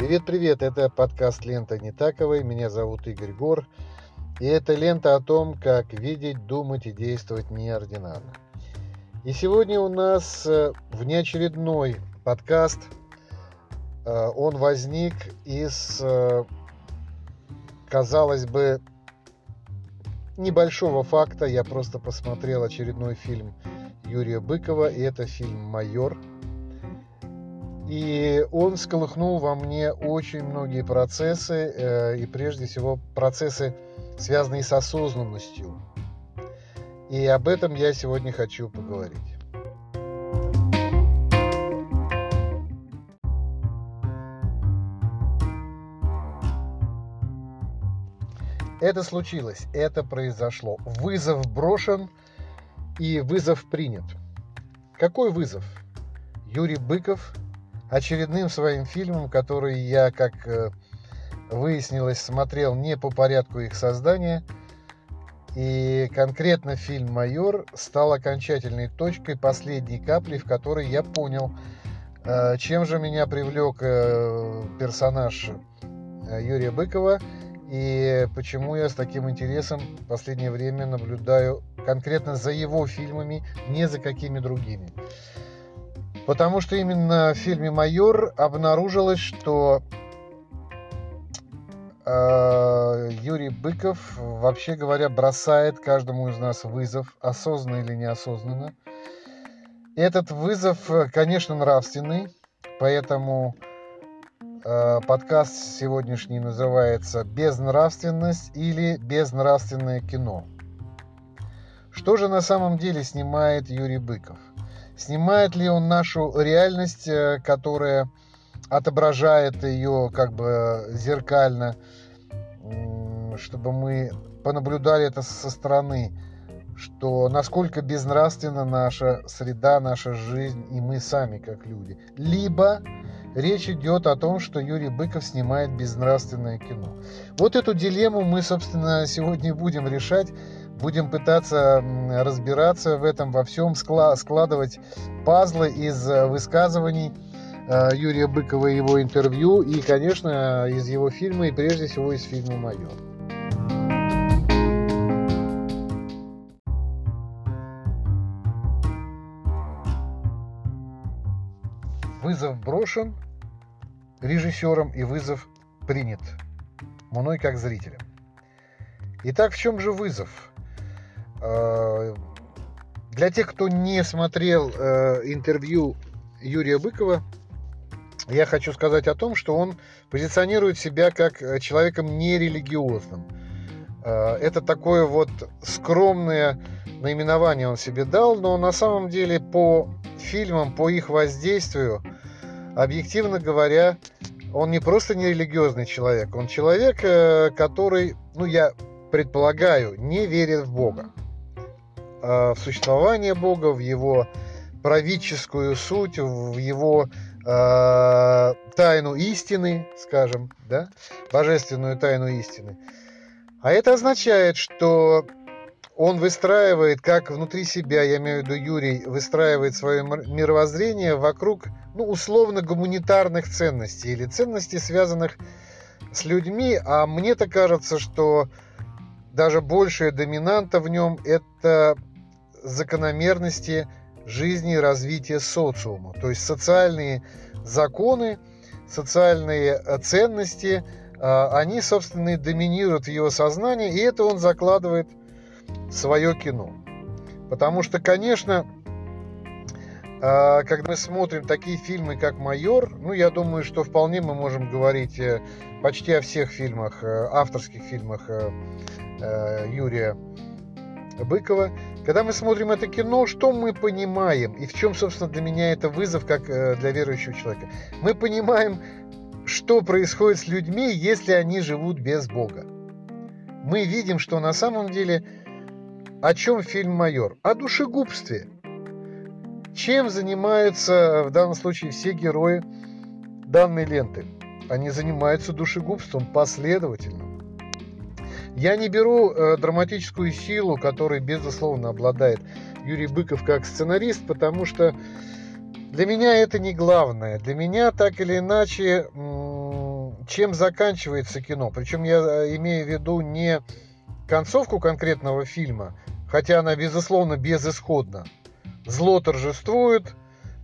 Привет-привет, это подкаст «Лента Нетаковой», меня зовут Игорь Гор, и это лента о том, как видеть, думать и действовать неординарно. И сегодня у нас э, внеочередной подкаст, э, он возник из, э, казалось бы, небольшого факта, я просто посмотрел очередной фильм Юрия Быкова, и это фильм «Майор», и он сколыхнул во мне очень многие процессы, э, и прежде всего процессы, связанные с осознанностью. И об этом я сегодня хочу поговорить. Это случилось, это произошло. Вызов брошен и вызов принят. Какой вызов? Юрий Быков очередным своим фильмом, который я, как э, выяснилось, смотрел не по порядку их создания. И конкретно фильм «Майор» стал окончательной точкой, последней каплей, в которой я понял, э, чем же меня привлек э, персонаж Юрия Быкова и почему я с таким интересом в последнее время наблюдаю конкретно за его фильмами, не за какими другими. Потому что именно в фильме «Майор» обнаружилось, что э, Юрий Быков, вообще говоря, бросает каждому из нас вызов, осознанно или неосознанно. Этот вызов, конечно, нравственный, поэтому э, подкаст сегодняшний называется «Безнравственность» или «Безнравственное кино». Что же на самом деле снимает Юрий Быков? Снимает ли он нашу реальность, э, которая отображает ее как бы зеркально, чтобы мы понаблюдали это со стороны, что насколько безнравственна наша среда, наша жизнь и мы сами как люди. Либо речь идет о том, что Юрий Быков снимает безнравственное кино. Вот эту дилемму мы, собственно, сегодня будем решать Будем пытаться разбираться в этом во всем, складывать пазлы из э, высказываний э, Юрия Быкова и его интервью, и, конечно, из его фильма, и прежде всего из фильма «Майор». Вызов брошен режиссером и вызов принят мной как зрителем. Итак, в чем же вызов? Э, для тех, кто не смотрел э, интервью Юрия Быкова, я хочу сказать о том, что он позиционирует себя как э, человеком нерелигиозным. Это такое вот скромное наименование он себе дал, но на самом деле по фильмам, по их воздействию, объективно говоря, он не просто нерелигиозный человек, он человек, который, ну я предполагаю, не верит в Бога. Э, в существование Бога, в его правительскую суть, в его э, тайну истины, скажем, да, божественную тайну истины. А это означает, что он выстраивает, как внутри себя, я имею в виду Юрий, выстраивает свое мировоззрение вокруг, ну, условно, гуманитарных ценностей или ценностей, связанных с людьми. А мне-то кажется, что даже большая доминанта в нем – это закономерности жизни и развития социума. То есть социальные законы, социальные э, ценности, э, они, собственно, и доминируют в его сознании, и это он закладывает в свое кино. Потому что, конечно, э, когда мы смотрим такие фильмы, как «Майор», ну, я думаю, что вполне мы можем говорить почти о всех фильмах, авторских фильмах Юрия Быкова. Когда мы смотрим это кино, что мы понимаем? И в чем, собственно, для меня это вызов, как э, для верующего человека? Мы понимаем, что происходит с людьми, если они живут без Бога. Мы видим, что на самом деле о чем фильм «Майор»? О душегубстве. Чем занимаются в данном случае все герои данной ленты? Они занимаются душегубством последовательно. Я не беру э, драматическую силу, которой, безусловно, обладает Юрий Быков как сценарист, потому что для меня это не главное. Для меня, так или иначе, чем заканчивается кино. Причем я э, имею в виду не концовку конкретного фильма, хотя она, безусловно, безысходна. Зло торжествует,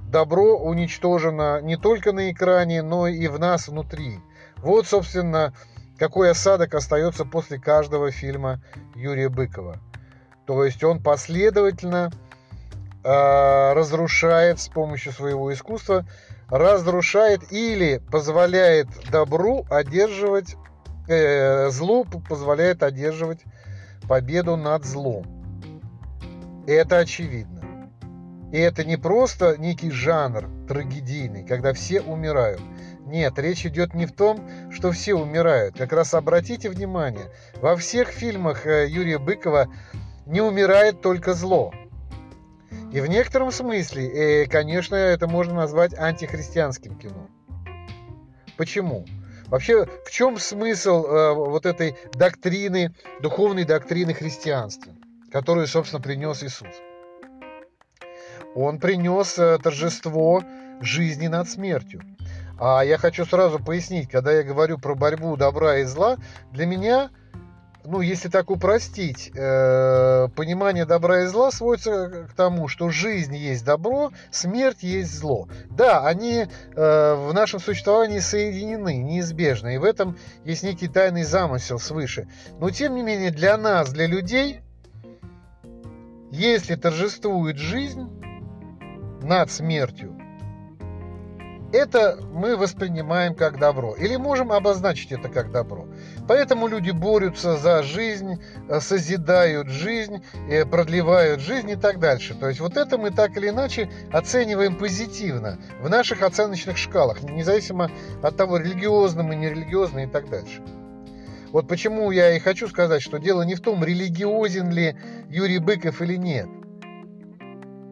добро уничтожено не только на экране, но и в нас внутри. Вот, собственно, какой осадок остается после каждого фильма Юрия Быкова. То есть он последовательно э, разрушает с помощью своего искусства, разрушает или позволяет добру одерживать, э, злу позволяет одерживать победу над злом. Это очевидно. И это не просто некий жанр трагедийный, когда все умирают. Нет, речь идет не в том, что все умирают. Как раз обратите внимание, во всех фильмах э, Юрия Быкова не умирает только зло. И в некотором смысле, э, конечно, это можно назвать антихристианским кино. Почему? Вообще, в чем смысл э, вот этой доктрины, духовной доктрины христианства, которую, собственно, принес Иисус? Он принес торжество жизни над смертью. А я хочу сразу пояснить, когда я говорю про борьбу добра и зла, для меня, ну, если так упростить, э, понимание добра и зла сводится к тому, что жизнь есть добро, смерть есть зло. Да, они э, в нашем существовании соединены, неизбежно, и в этом есть некий тайный замысел свыше. Но, тем не менее, для нас, для людей, если торжествует жизнь, над смертью, это мы воспринимаем как добро. Или можем обозначить это как добро. Поэтому люди борются за жизнь, э, созидают жизнь, э, продлевают жизнь и так дальше. То есть вот это мы так или иначе оцениваем позитивно в наших оценочных шкалах, независимо от того, религиозно мы, нерелигиозно и так дальше. Вот почему я и хочу сказать, что дело не в том, религиозен ли Юрий Быков или нет –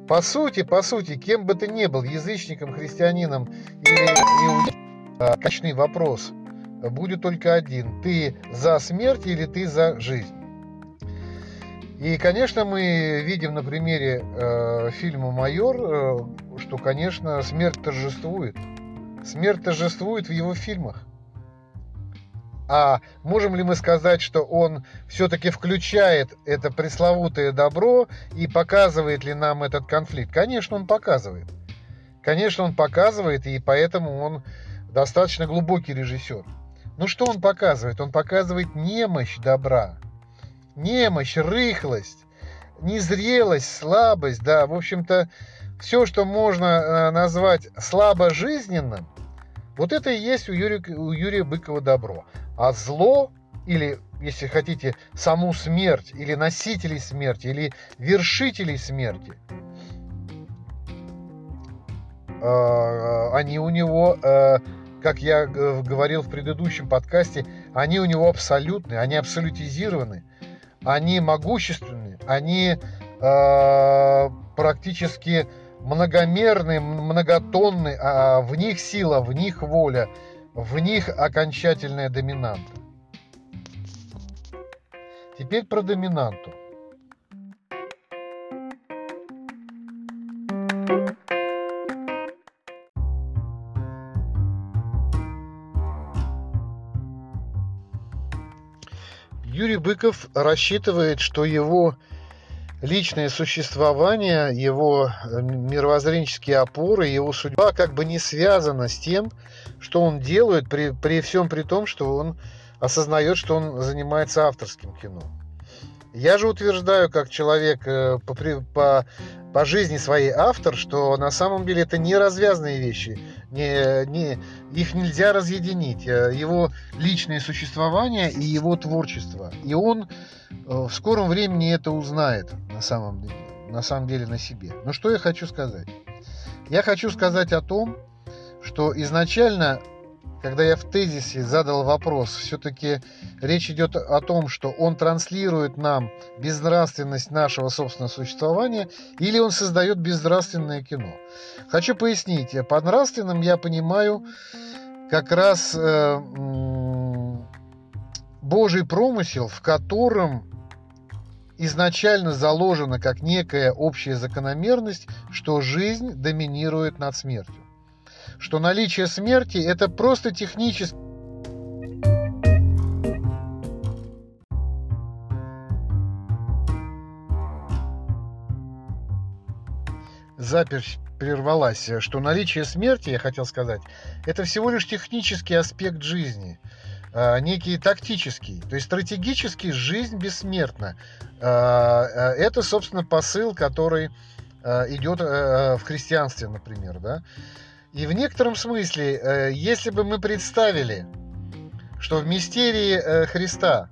по сути, по сути, кем бы ты ни был, язычником, христианином или иудеем, а, конечный вопрос будет только один. Ты за смерть или ты за жизнь? И, конечно, мы видим на примере э, фильма «Майор», э, что, конечно, смерть торжествует. Смерть торжествует в его фильмах. А можем ли мы сказать, что он все-таки включает это пресловутое добро и показывает ли нам этот конфликт? Конечно, он показывает. Конечно, он показывает, и поэтому он достаточно глубокий режиссер. Ну что он показывает? Он показывает немощь добра, немощь, рыхлость, незрелость, слабость, да, в общем-то, все, что можно э, назвать слабо жизненным, вот это и есть у Юрия, у Юрия Быкова добро. А зло, или, если хотите, саму смерть, или носителей смерти, или вершителей смерти, а, они у него, э, как я говорил в предыдущем подкасте, они у него абсолютные, они абсолютизированы, они могущественные, они э, практически многомерные, многотонные, а в них сила, в них воля, в них окончательная доминанта. Теперь про доминанту. Юрий Быков рассчитывает, что его личное существование, его э, мировоззренческие опоры, его судьба как бы не связана с тем, что он делает, при, при всем при том, что он осознает, что он занимается авторским кино. Я же утверждаю, как человек э, по, по, по жизни своей автор, что на самом деле это не развязанные вещи, не, не, их нельзя разъединить. Э, его личное существование и его творчество. И он э, в скором времени это узнает на самом деле, на самом деле на себе. Но что я хочу сказать? Я хочу сказать о том, что изначально когда я в тезисе задал вопрос, все-таки речь идет о том, что он транслирует нам безнравственность нашего собственного существования или он создает безнравственное кино. Хочу пояснить, под нравственным я понимаю как раз э, Божий промысел, в котором изначально заложена как некая общая закономерность, что жизнь доминирует над смертью что наличие смерти – это просто технически запись прервалась, что наличие смерти, я хотел сказать, это всего лишь технический аспект жизни, а, некий тактический. То есть стратегически жизнь бессмертна. А, а, это, собственно, посыл, который идет в христианстве, например, да. И в некотором смысле, э, если бы мы представили, что в мистерии э, Христа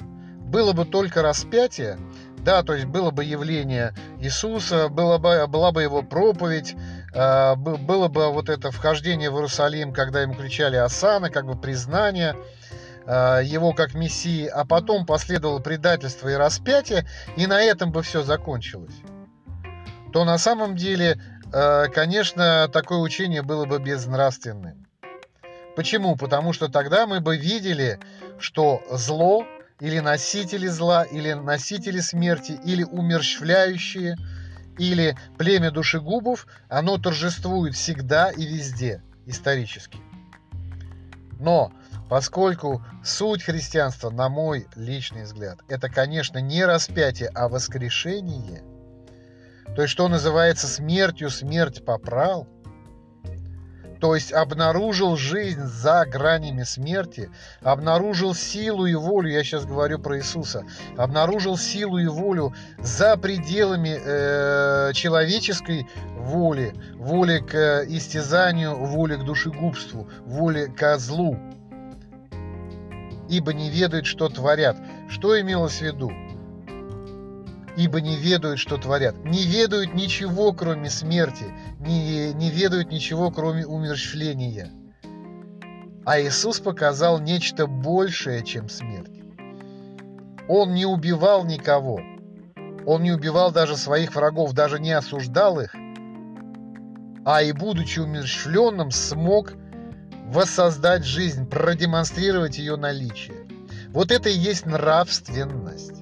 было бы только распятие, да, то есть было бы явление Иисуса, было бы, была бы его проповедь, э, было бы вот это вхождение в Иерусалим, когда ему кричали Асана, как бы признание его как Мессии, а потом последовало предательство и распятие, и на этом бы все закончилось то на самом деле, конечно, такое учение было бы безнравственным. Почему? Потому что тогда мы бы видели, что зло или носители зла, или носители смерти, или умерщвляющие, или племя душегубов, оно торжествует всегда и везде, исторически. Но поскольку суть христианства, на мой личный взгляд, это, конечно, не распятие, а воскрешение, то есть, что называется смертью, смерть попрал – то есть обнаружил жизнь за гранями смерти, обнаружил силу и волю, я сейчас говорю про Иисуса, обнаружил силу и волю за пределами э, человеческой воли, воли к истязанию, воли к душегубству, воли к злу, ибо не ведают, что творят. Что имелось в виду? Ибо не ведают, что творят. Не ведают ничего, кроме смерти, не, не ведают ничего, кроме умерщвления. А Иисус показал нечто большее, чем смерть. Он не убивал никого. Он не убивал даже своих врагов, даже не осуждал их, а и будучи умерщвленным, смог воссоздать жизнь, продемонстрировать ее наличие. Вот это и есть нравственность.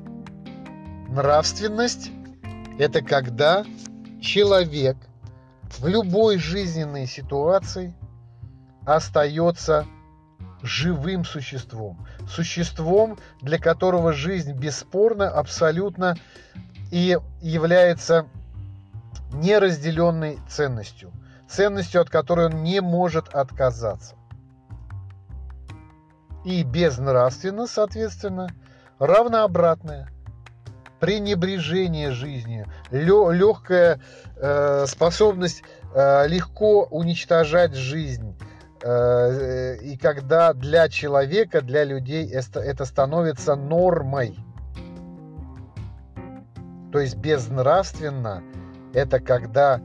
Нравственность – это когда человек в любой жизненной ситуации остается живым существом. Существом, для которого жизнь бесспорно, абсолютно и является неразделенной ценностью. Ценностью, от которой он не может отказаться. И безнравственно, соответственно, равно пренебрежение жизнью, легкая э, способность э, легко уничтожать жизнь. Э, и когда для человека, для людей это, это становится нормой. То есть безнравственно это когда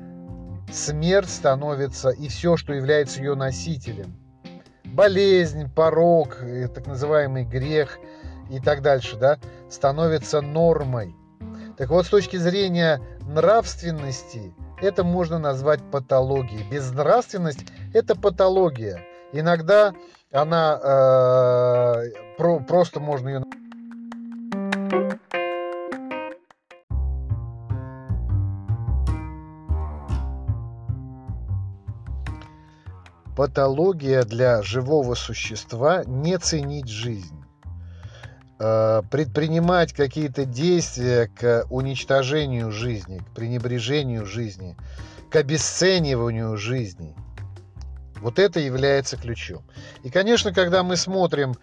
смерть становится и все, что является ее носителем. Болезнь, порог, так называемый грех – и так дальше, да, становится нормой. Так вот, с точки зрения нравственности, это можно назвать патологией. Безнравственность – это патология. Иногда она э, про, просто можно ее Патология для живого существа не ценить жизнь. Э, предпринимать какие-то действия к уничтожению жизни, к пренебрежению жизни, к обесцениванию жизни. Вот это является ключом. И, конечно, когда мы смотрим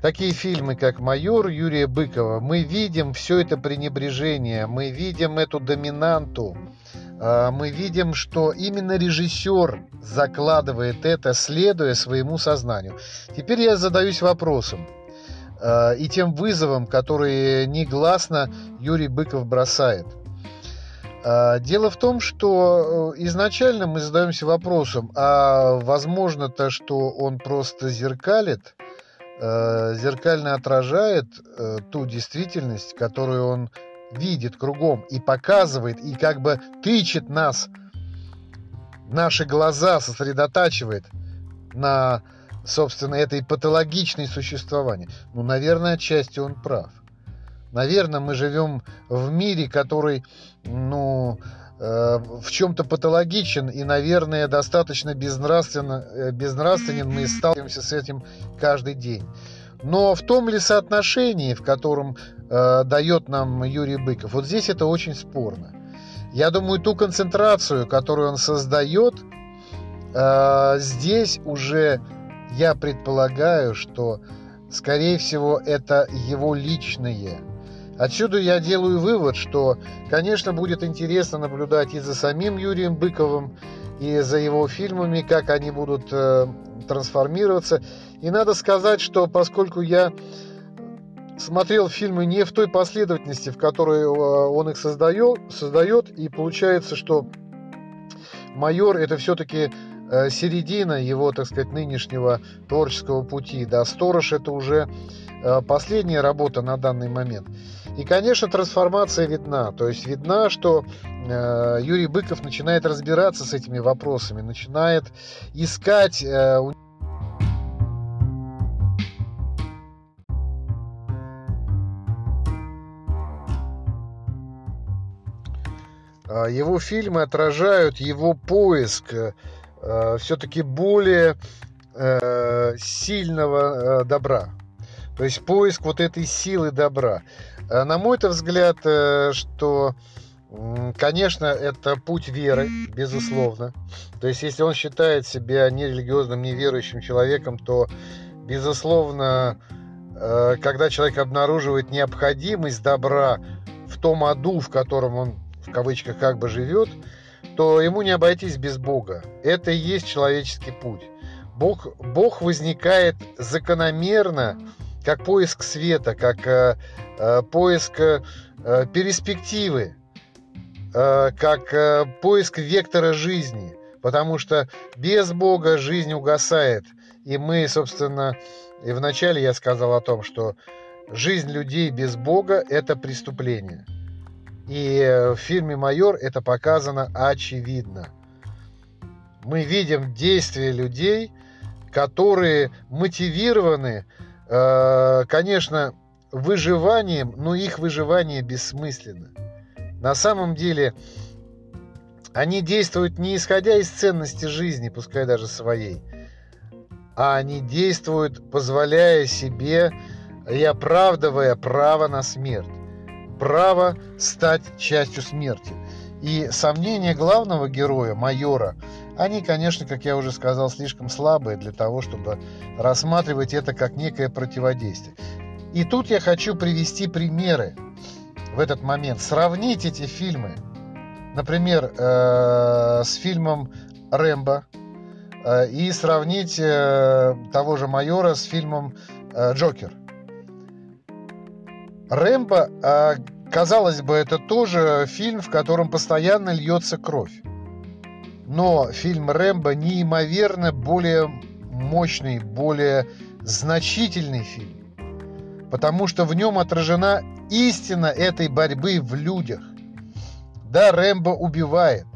такие фильмы, как «Майор» Юрия Быкова, мы видим все это пренебрежение, мы видим эту доминанту, э, мы видим, что именно режиссер закладывает это, следуя своему сознанию. Теперь я задаюсь вопросом, и тем вызовом, который негласно Юрий Быков бросает. Э, дело в том, что э, изначально мы задаемся вопросом, а возможно-то, что он просто зеркалит, зеркально отражает ту действительность, которую он видит кругом и показывает, и как бы тычет нас, наши глаза сосредотачивает на собственно, этой патологичной существования. Ну, наверное, отчасти он прав. Наверное, мы живем в мире, который, ну, э, в чем-то патологичен и, наверное, достаточно безнравственно, э, безнравственен. Мы сталкиваемся с этим каждый день. Но в том ли соотношении, в котором э, дает нам Юрий Быков, вот здесь это очень спорно. Я думаю, ту концентрацию, которую он создает, э, здесь уже я предполагаю, что, скорее всего, это его личные. Отсюда я делаю вывод, что, конечно, будет интересно наблюдать и за самим Юрием Быковым, и за его фильмами, как они будут э, трансформироваться. И надо сказать, что поскольку я смотрел фильмы не в той последовательности, в которой э, он их создает, создает и получается, что «Майор» — это все-таки середина его, так сказать, нынешнего творческого пути. Да, «Сторож» — это уже э, последняя работа на данный момент. И, конечно, трансформация видна. То есть видна, что э, Юрий Быков начинает разбираться с этими вопросами, начинает искать э, а, его фильмы отражают его поиск э, все-таки более э, сильного э, добра. То есть поиск вот этой силы добра. На мой взгляд, что, конечно, это путь веры, безусловно. То есть, если он считает себя нерелигиозным, неверующим человеком, то, безусловно, когда человек обнаруживает необходимость добра в том аду, в котором он, в кавычках, как бы живет, то ему не обойтись без Бога. Это и есть человеческий путь. Бог, Бог возникает закономерно, как поиск света, как э, э, поиск э, перспективы, э, как э, поиск вектора жизни. Потому что без Бога жизнь угасает. И мы, собственно, и вначале я сказал о том, что жизнь людей без Бога – это преступление. И в фильме «Майор» это показано очевидно. Мы видим действия людей, которые мотивированы Э, конечно, выживанием, но их выживание бессмысленно. На самом деле, они действуют не исходя из ценности жизни, пускай даже своей, а они действуют, позволяя себе и оправдывая право на смерть, право стать частью смерти. И сомнения главного героя, майора, они, конечно, как я уже сказал, слишком слабые для того, чтобы рассматривать это как некое противодействие. И тут я хочу привести примеры в этот момент. Сравнить эти фильмы, например, э, с фильмом «Рэмбо», э, и сравнить э, того же майора с фильмом «Джокер». «Рэмбо», э, казалось бы, это тоже фильм, в котором постоянно льется кровь. Но фильм «Рэмбо» неимоверно более мощный, более значительный фильм. Потому что в нем отражена истина этой борьбы в людях. Да, Рэмбо убивает.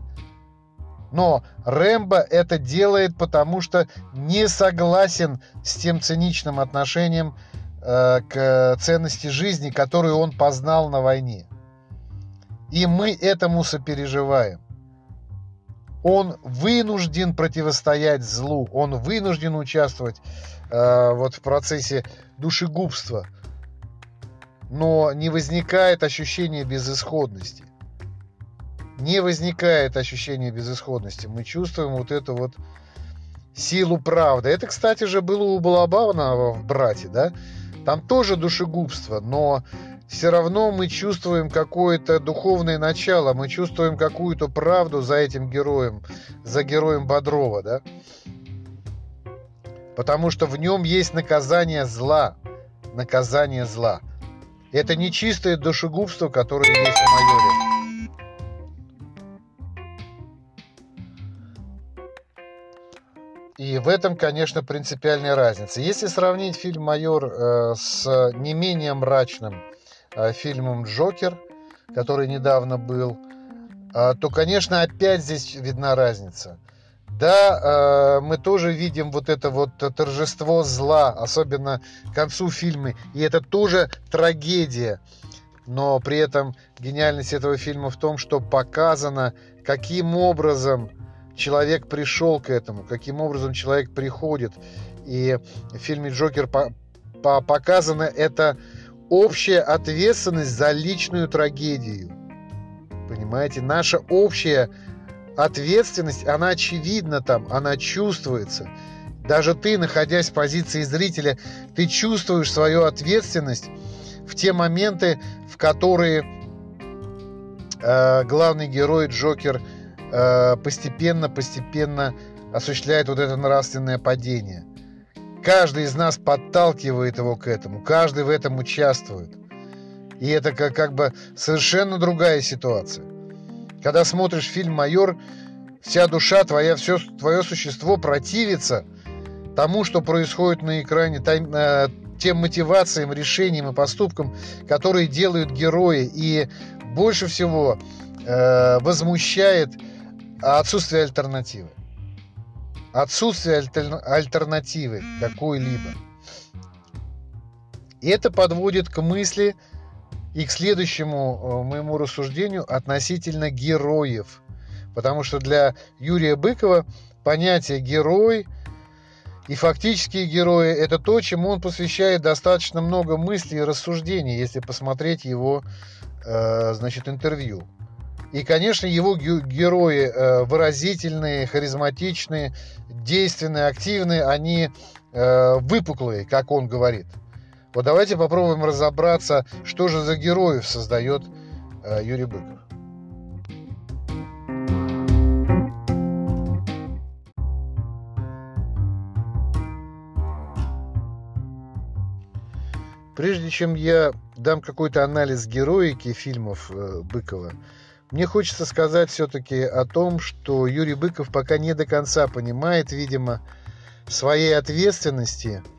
Но Рэмбо это делает, потому что не согласен с тем циничным отношением к ценности жизни, которую он познал на войне. И мы этому сопереживаем он вынужден противостоять злу, он вынужден участвовать э, вот в процессе душегубства, но не возникает ощущения безысходности. Не возникает ощущения безысходности. Мы чувствуем вот эту вот силу правды. Это, кстати же, было у Балабанова в «Брате», да? Там тоже душегубство, но все равно мы чувствуем какое-то духовное начало, мы чувствуем какую-то правду за этим героем, за героем Бодрова, да? Потому что в нем есть наказание зла, наказание зла. Это не чистое душегубство, которое есть в майоре. И в этом, конечно, принципиальная разница. Если сравнить фильм «Майор» э, с не менее мрачным Э, фильмом «Джокер», который недавно был, э, то, конечно, опять здесь видна разница. Да, мы тоже видим вот это вот торжество зла, особенно к концу фильма, и это тоже трагедия. Но при этом гениальность этого фильма в том, что показано, каким образом человек пришел к этому, каким образом человек приходит. И в фильме «Джокер» показано это общая ответственность за личную трагедию. Понимаете? Наша общая ответственность, она очевидна там, она чувствуется. Даже ты, находясь в позиции зрителя, ты чувствуешь свою ответственность в те моменты, в которые э, главный герой Джокер постепенно-постепенно э, осуществляет вот это нравственное падение. Каждый из нас подталкивает его к этому, каждый в этом участвует. И это как, как бы совершенно другая ситуация. Когда смотришь фильм «Майор», вся душа твоя, все твое существо противится тому, что происходит на экране, э, тем мотивациям, решениям и поступкам, которые делают герои. И больше всего э, возмущает отсутствие альтернативы. Отсутствие альтер, альтернативы какой-либо. И это подводит к мысли и к следующему э, моему рассуждению относительно героев. Потому что для Юрия Быкова понятие герой и фактические герои – это то, чему он посвящает достаточно много мыслей и рассуждений, если посмотреть его э, значит, интервью. И, конечно, его герои э, выразительные, харизматичные, действенные, активные, они выпуклые, как он говорит – вот давайте попробуем разобраться, что же за героев создает э, Юрий Быков. Прежде чем я дам какой-то анализ героики фильмов э, Быкова, мне хочется сказать все-таки о том, что Юрий Быков пока не до конца понимает, видимо, своей ответственности –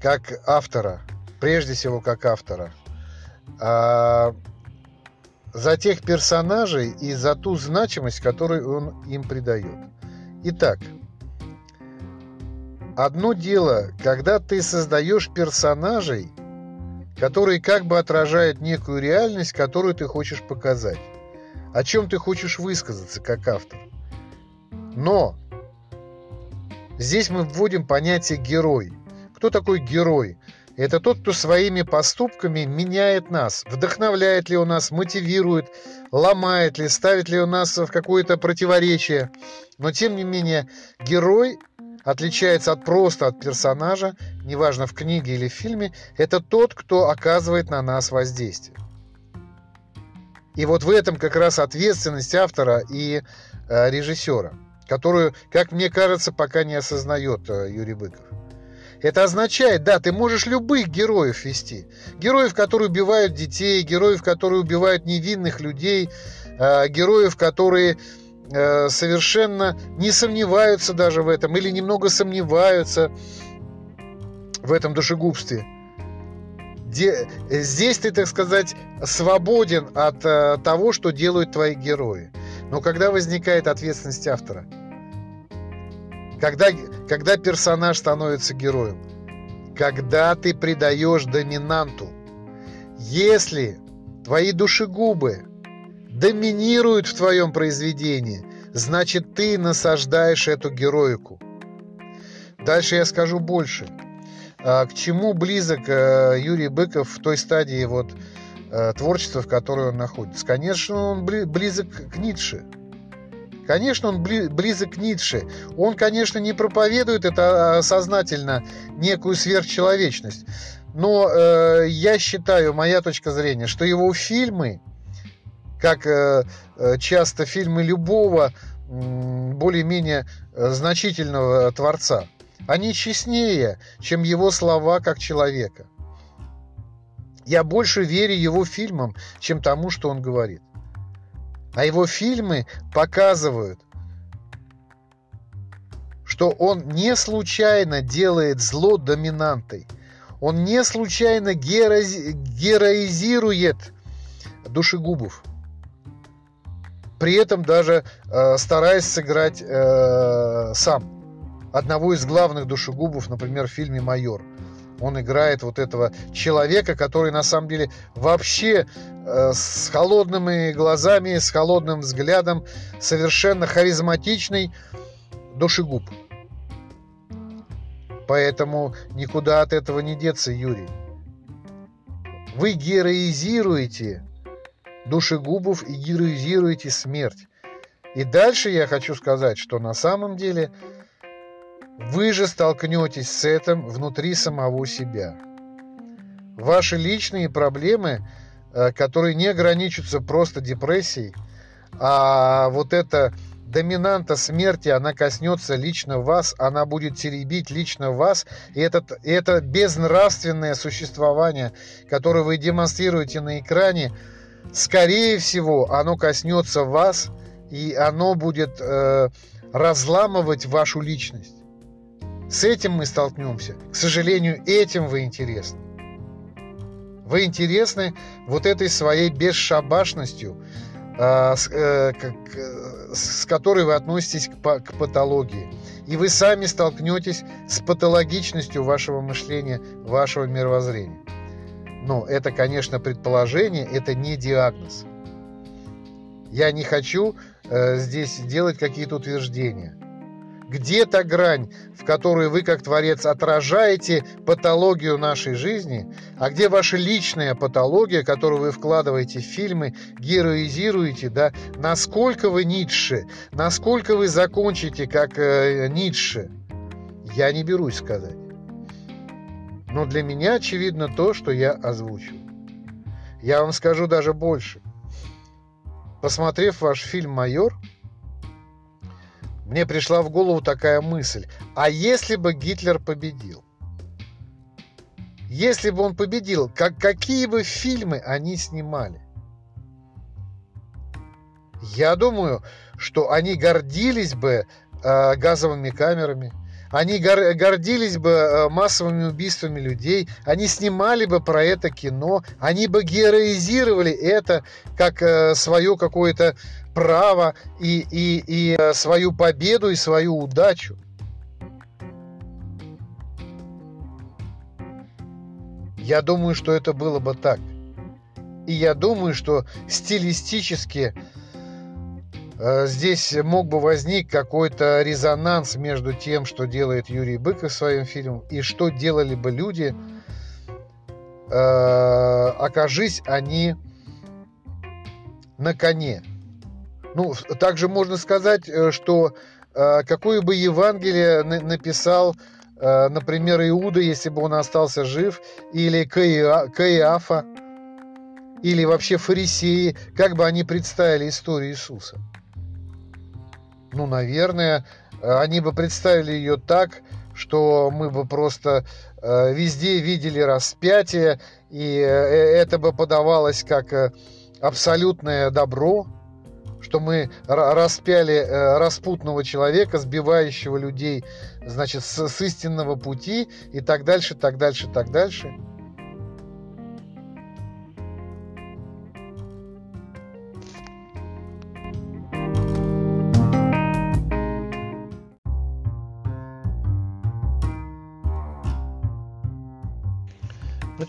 как автора, прежде всего как автора, а за тех персонажей и за ту значимость, которую он им придает. Итак, одно дело, когда ты создаешь персонажей, которые как бы отражают некую реальность, которую ты хочешь показать, о чем ты хочешь высказаться как автор. Но здесь мы вводим понятие герой. Кто такой герой? Это тот, кто своими поступками меняет нас. Вдохновляет ли он нас, мотивирует, ломает ли, ставит ли он нас в какое-то противоречие. Но тем не менее, герой отличается от просто от персонажа, неважно в книге или в фильме, это тот, кто оказывает на нас воздействие. И вот в этом как раз ответственность автора и э, режиссера, которую, как мне кажется, пока не осознает э, Юрий Быков. Это означает, да, ты можешь любых героев вести. Героев, которые убивают детей, героев, которые убивают невинных людей, э, героев, которые э, совершенно не сомневаются даже в этом или немного сомневаются в этом душегубстве. Здесь ты, так сказать, свободен от э, того, что делают твои герои. Но когда возникает ответственность автора – когда, когда персонаж становится героем? Когда ты придаешь доминанту. Если твои душегубы доминируют в твоем произведении, значит ты насаждаешь эту героику. Дальше я скажу больше. А, к чему близок э, Юрий Быков в той стадии вот, э, творчества, в которой он находится? Конечно, он близок к Ницше. Конечно, он близок к Ницше. Он, конечно, не проповедует это а, сознательно, некую сверхчеловечность. Но э, я считаю, моя точка зрения, что его фильмы, как э, э часто фильмы любого э, более-менее значительного творца, они честнее, чем его слова как человека. Я больше верю его фильмам, чем тому, что он говорит. А его фильмы показывают, что он не случайно делает зло доминантой. Он не случайно герои... героизирует душегубов. При этом даже э, стараясь сыграть э, сам одного из главных душегубов, например, в фильме «Майор». Он играет вот этого человека, который на самом деле вообще э, с холодными глазами, с холодным взглядом, совершенно харизматичный душегуб. Поэтому никуда от этого не деться, Юрий. Вы героизируете душегубов и героизируете смерть. И дальше я хочу сказать, что на самом деле вы же столкнетесь с этим внутри самого себя. Ваши личные проблемы, э, которые не ограничатся просто депрессией, а вот эта доминанта смерти, она коснется лично вас, она будет теребить лично вас, и этот, это безнравственное существование, которое вы демонстрируете на экране, скорее всего, оно коснется вас, и оно будет э, разламывать вашу личность. С этим мы столкнемся. К сожалению, этим вы интересны. Вы интересны вот этой своей бесшабашностью, э, с, э, к, с которой вы относитесь к, к патологии. И вы сами столкнетесь с патологичностью вашего мышления, вашего мировоззрения. Но это, конечно, предположение, это не диагноз. Я не хочу э, здесь делать какие-то утверждения. Где та грань, в которой вы, как Творец, отражаете патологию нашей жизни, а где ваша личная патология, которую вы вкладываете в фильмы, героизируете, да, насколько вы Ницше, насколько вы закончите, как э, Ницше, я не берусь сказать. Но для меня очевидно то, что я озвучил. Я вам скажу даже больше. Посмотрев ваш фильм «Майор», мне пришла в голову такая мысль. А если бы Гитлер победил? Если бы он победил, как, какие бы фильмы они снимали? Я думаю, что они гордились бы э, газовыми камерами, они гор- гордились бы э, массовыми убийствами людей, они снимали бы про это кино, они бы героизировали это как э, свое какое-то право и, и, и э, свою победу и свою удачу. Я думаю, что это было бы так. И я думаю, что стилистически Э, здесь мог бы возник какой-то резонанс между тем, что делает Юрий Быков своим фильмом, и что делали бы люди, э, окажись они на коне. Ну, также можно сказать, э, что какое бы Евангелие написал, например, Иуда, если бы он остался жив, или Каиафа, или вообще фарисеи, как бы они представили историю Иисуса? Ну, наверное, они бы представили ее так, что мы бы просто э, везде видели распятие, и э, это бы подавалось как э, абсолютное добро, что мы распяли распутного человека, сбивающего людей, значит, с, с истинного пути, и так дальше, так дальше, так дальше.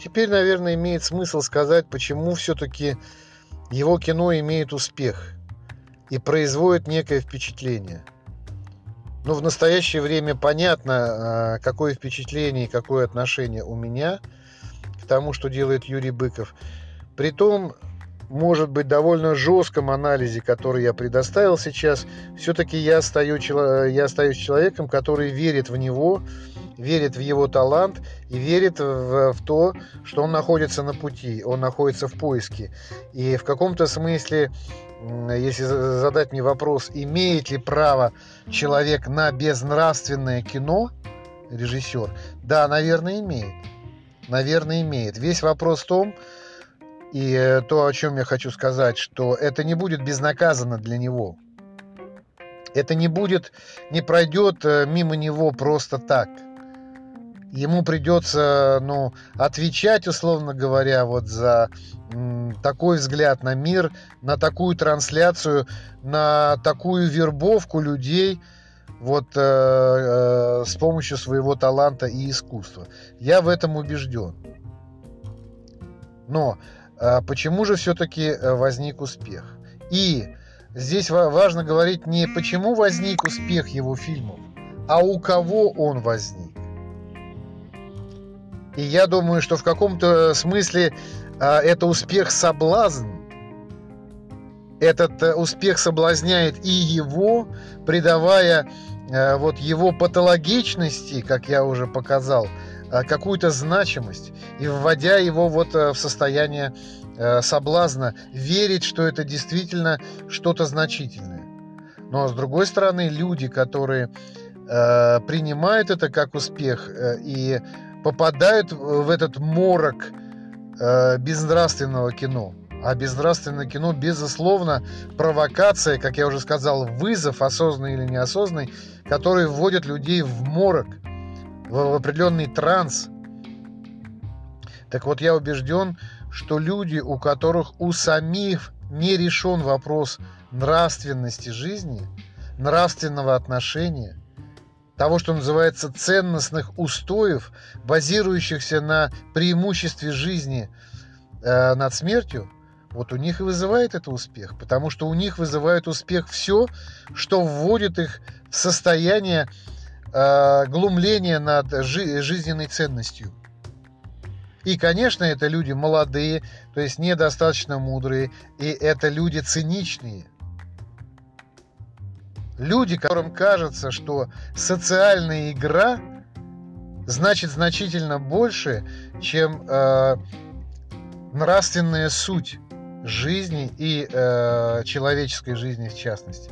теперь, наверное, имеет смысл сказать, почему все-таки его кино имеет успех и производит некое впечатление. Ну, в настоящее время понятно, а, какое впечатление и какое отношение у меня к тому, что делает Юрий Быков. При том, может быть, довольно жестком анализе, который я предоставил сейчас, все-таки я, стою, я остаюсь человеком, который верит в него, верит в его талант и верит в, в то, что он находится на пути, он находится в поиске. И в каком-то смысле, если задать мне вопрос, имеет ли право человек на безнравственное кино, режиссер, да, наверное, имеет. Наверное, имеет. Весь вопрос в том, и э, то, о чем я хочу сказать, что это не будет безнаказанно для него. Это не будет, не пройдет э, мимо него просто так. Ему придется, ну, отвечать, условно говоря, вот за такой взгляд на мир, на такую трансляцию, на такую вербовку людей, вот э, э, с помощью своего таланта и искусства. Я в этом убежден. Но а почему же все-таки э, возник успех? И здесь важно говорить не почему возник успех его фильмов, а у кого он возник. И я думаю, что в каком-то смысле а, это успех соблазн, этот э, успех соблазняет и его, придавая э, вот его патологичности, как я уже показал, э, какую-то значимость и вводя его вот в состояние соблазна верить, что это действительно что-то значительное. Но с другой стороны, люди, которые принимают это как успех и попадают в этот морок безнравственного кино, а безнравственное кино, безусловно, провокация, как я уже сказал, вызов, осознанный или неосознанный, который вводит людей в морок, в определенный транс. Так вот, я убежден, что люди, у которых у самих не решен вопрос нравственности жизни, нравственного отношения, того, что называется ценностных устоев, базирующихся на преимуществе жизни э, над смертью, вот у них и вызывает это успех, потому что у них вызывает успех все, что вводит их в состояние э, глумления над жи- жизненной ценностью. И, конечно, это люди молодые, то есть недостаточно мудрые, и это люди циничные. Люди, которым кажется, что социальная игра значит значительно больше, чем э, нравственная суть жизни и э, человеческой жизни в частности.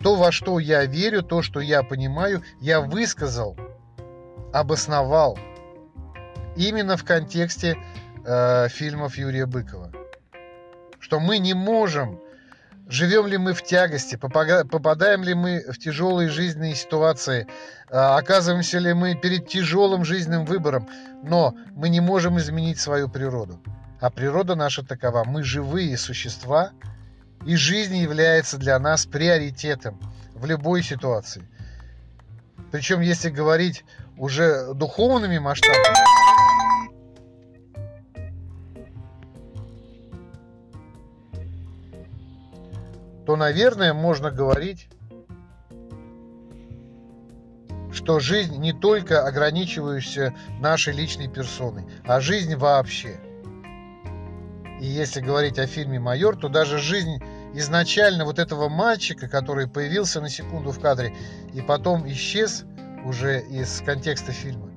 То, во что я верю, то, что я понимаю, я высказал, обосновал именно в контексте э, фильмов Юрия Быкова. Что мы не можем, живем ли мы в тягости, попадаем ли мы в тяжелые жизненные ситуации, э, оказываемся ли мы перед тяжелым жизненным выбором, но мы не можем изменить свою природу. А природа наша такова. Мы живые существа, и жизнь является для нас приоритетом в любой ситуации. Причем, если говорить уже духовными масштабами, то, наверное, можно говорить, что жизнь не только ограничивающаяся нашей личной персоной, а жизнь вообще – и если говорить о фильме «Майор», то даже жизнь изначально вот этого мальчика, который появился на секунду в кадре и потом исчез уже из контекста фильма,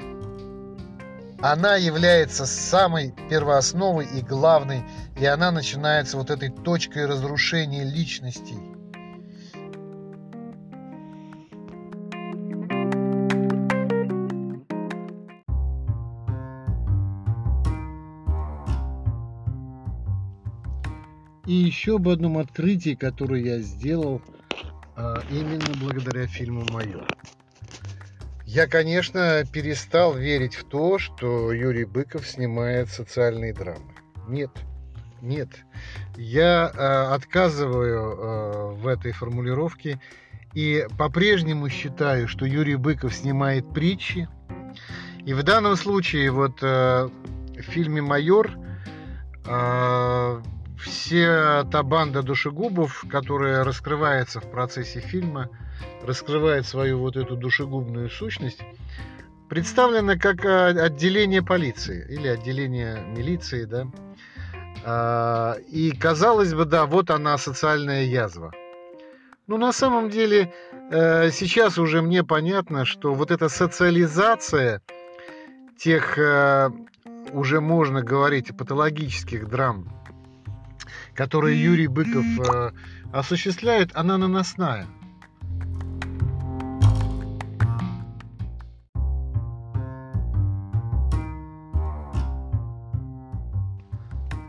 она является самой первоосновой и главной, и она начинается вот этой точкой разрушения личностей. И еще об одном открытии, которое я сделал а, именно благодаря фильму «Майор». Я, конечно, перестал верить в то, что Юрий Быков снимает социальные драмы. Нет, нет. Я э, отказываю э, в этой формулировке и по-прежнему считаю, что Юрий Быков снимает притчи. И в данном случае вот э, в фильме «Майор» э, все та банда душегубов, которая раскрывается в процессе фильма, раскрывает свою вот эту душегубную сущность, представлена как а, отделение полиции или отделение милиции, да. А, и казалось бы, да, вот она социальная язва. Но на самом деле э, сейчас уже мне понятно, что вот эта социализация тех, э, уже можно говорить, патологических драм, которые Юрий Быков э, осуществляет, она наносная.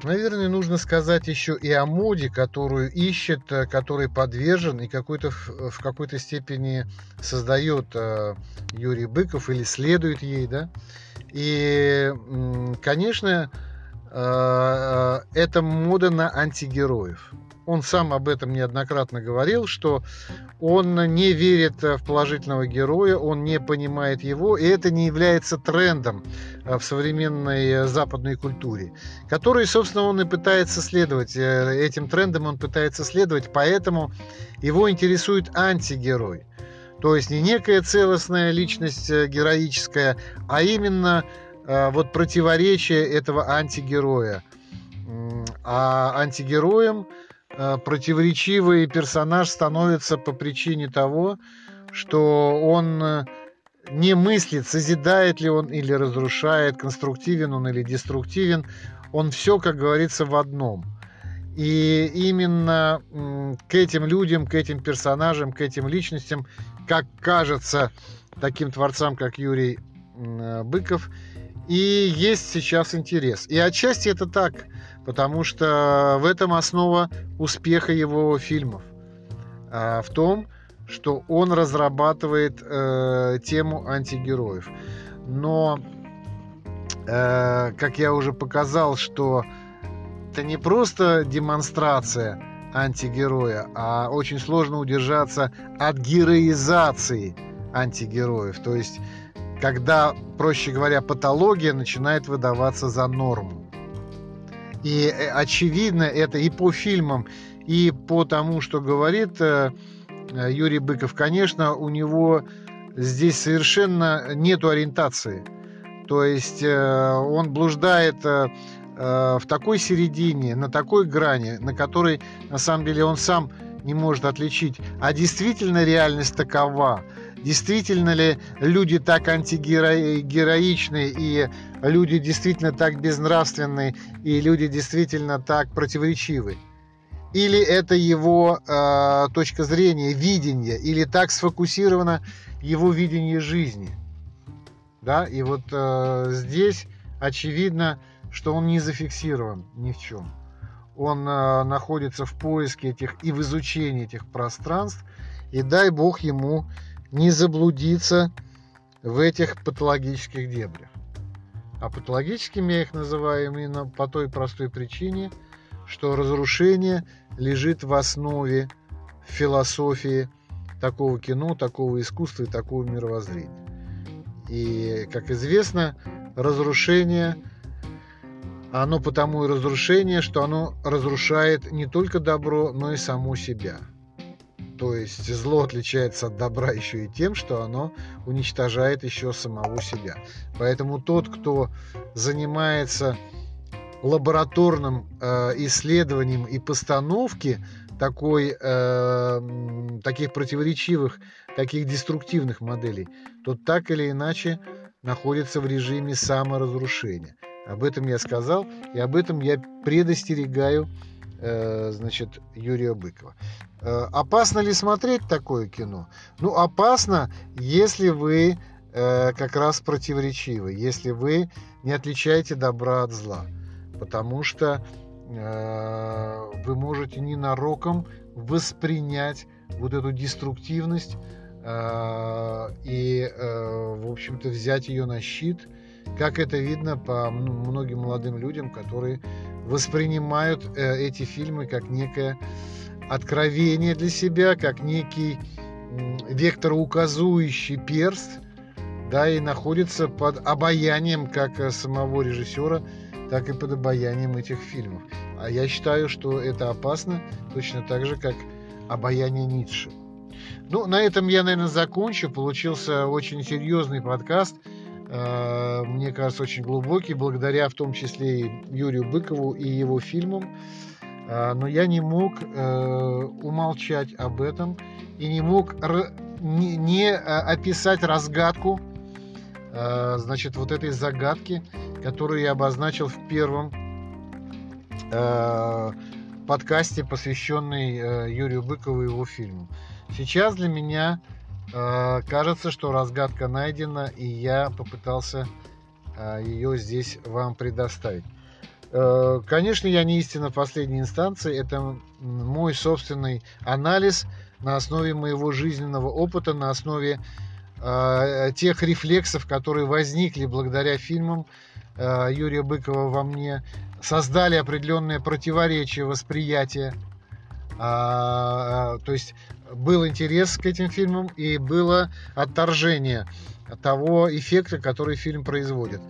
Наверное, нужно сказать еще и о моде, которую ищет, э, который подвержен и какой-то в какой-то степени создает э, Юрий Быков или следует ей, да. И, конечно, Э, э, это мода на антигероев. Он сам об этом неоднократно говорил, что он не верит в положительного героя, он не понимает его, и это не является трендом э, в современной западной культуре, который, собственно, он и пытается следовать. Этим трендом он пытается следовать, поэтому его интересует антигерой. То есть не некая целостная личность героическая, а именно Э, вот противоречие этого антигероя. А антигероем э, противоречивый персонаж становится по причине того, что он э, не мыслит, созидает ли он или разрушает, конструктивен он или деструктивен. Он все, как говорится, в одном. И именно к этим людям, к этим персонажам, к этим личностям, как кажется таким творцам, как Юрий э, Быков, и есть сейчас интерес. И отчасти это так, потому что в этом основа успеха его фильмов. А в том, что он разрабатывает э, тему антигероев. Но, э, как я уже показал, что это не просто демонстрация антигероя, а очень сложно удержаться от героизации антигероев. То есть, когда, проще говоря, патология начинает выдаваться за норму. И э, очевидно это и по фильмам, и по тому, что говорит э, Э, Юрий Быков, конечно, у него здесь совершенно нет ориентации. То есть он блуждает в такой середине, на такой грани, на которой на самом деле он сам не может отличить. А действительно реальность такова? Действительно ли люди так антигероичны и люди действительно так безнравственны и люди действительно так противоречивы? или это его э, точка зрения, видение, или так сфокусировано его видение жизни. Да, и вот э, здесь очевидно, что он не зафиксирован ни в чем. Он э, находится в поиске этих и в изучении этих пространств, и дай бог ему не заблудиться в этих патологических дебрях. А патологическими я их называю именно по той простой причине – что разрушение лежит в основе философии такого кино, такого искусства и такого мировоззрения. И, как известно, разрушение, оно потому и разрушение, что оно разрушает не только добро, но и само себя. То есть зло отличается от добра еще и тем, что оно уничтожает еще самого себя. Поэтому тот, кто занимается лабораторным э, исследованием и постановке такой, э, таких противоречивых, таких деструктивных моделей, то так или иначе находится в режиме саморазрушения. Об этом я сказал, и об этом я предостерегаю значит, Юрия Быкова. Э, опасно ли смотреть такое кино? Ну, опасно, если вы э, как раз противоречивы, если вы не отличаете добра от зла потому что э, вы можете ненароком воспринять вот эту деструктивность э, и, э, в общем-то, взять ее на щит, как это видно по многим молодым людям, которые воспринимают э, эти фильмы как некое откровение для себя, как некий вектороуказующий перст, да, и находится под обаянием как э, самого режиссера, так и под обаянием этих фильмов. А я считаю, что это опасно точно так же, как обаяние Ницше. Ну, на этом я, наверное, закончу. Получился очень серьезный подкаст. Э, мне кажется, очень глубокий, благодаря в том числе и Юрию Быкову и его фильмам. Э, но я не мог э, умолчать об этом и не мог не описать разгадку значит, вот этой загадки, которую я обозначил в первом подкасте, посвященный Юрию Быкову и его фильму. Сейчас для меня кажется, что разгадка найдена, и я попытался э, ее здесь вам предоставить. Э, конечно, я не истина в последней инстанции, это мой собственный анализ на основе моего жизненного опыта, на основе э, тех рефлексов, которые возникли благодаря фильмам, Э, Юрия Быкова во мне создали определенное противоречие восприятия. А, то есть был интерес к этим фильмам и было отторжение того эффекта, который фильм производит.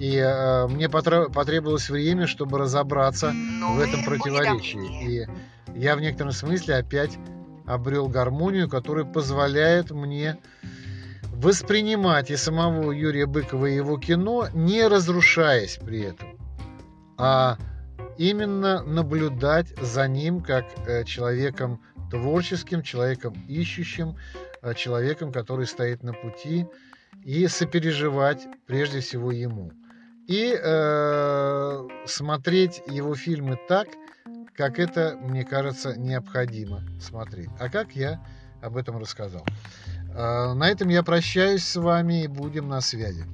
И э, мне потребовалось время, чтобы разобраться в этом противоречии. И я в некотором смысле опять обрел гармонию, которая позволяет мне воспринимать и самого Юрия Быкова и его кино, не разрушаясь при этом, а именно наблюдать за ним как э, человеком творческим, человеком ищущим, э, человеком, который стоит на пути, и сопереживать прежде всего ему. И э, смотреть его фильмы так, как это, мне кажется, необходимо смотреть. А как я об этом рассказал. Э, на этом я прощаюсь с вами и будем на связи.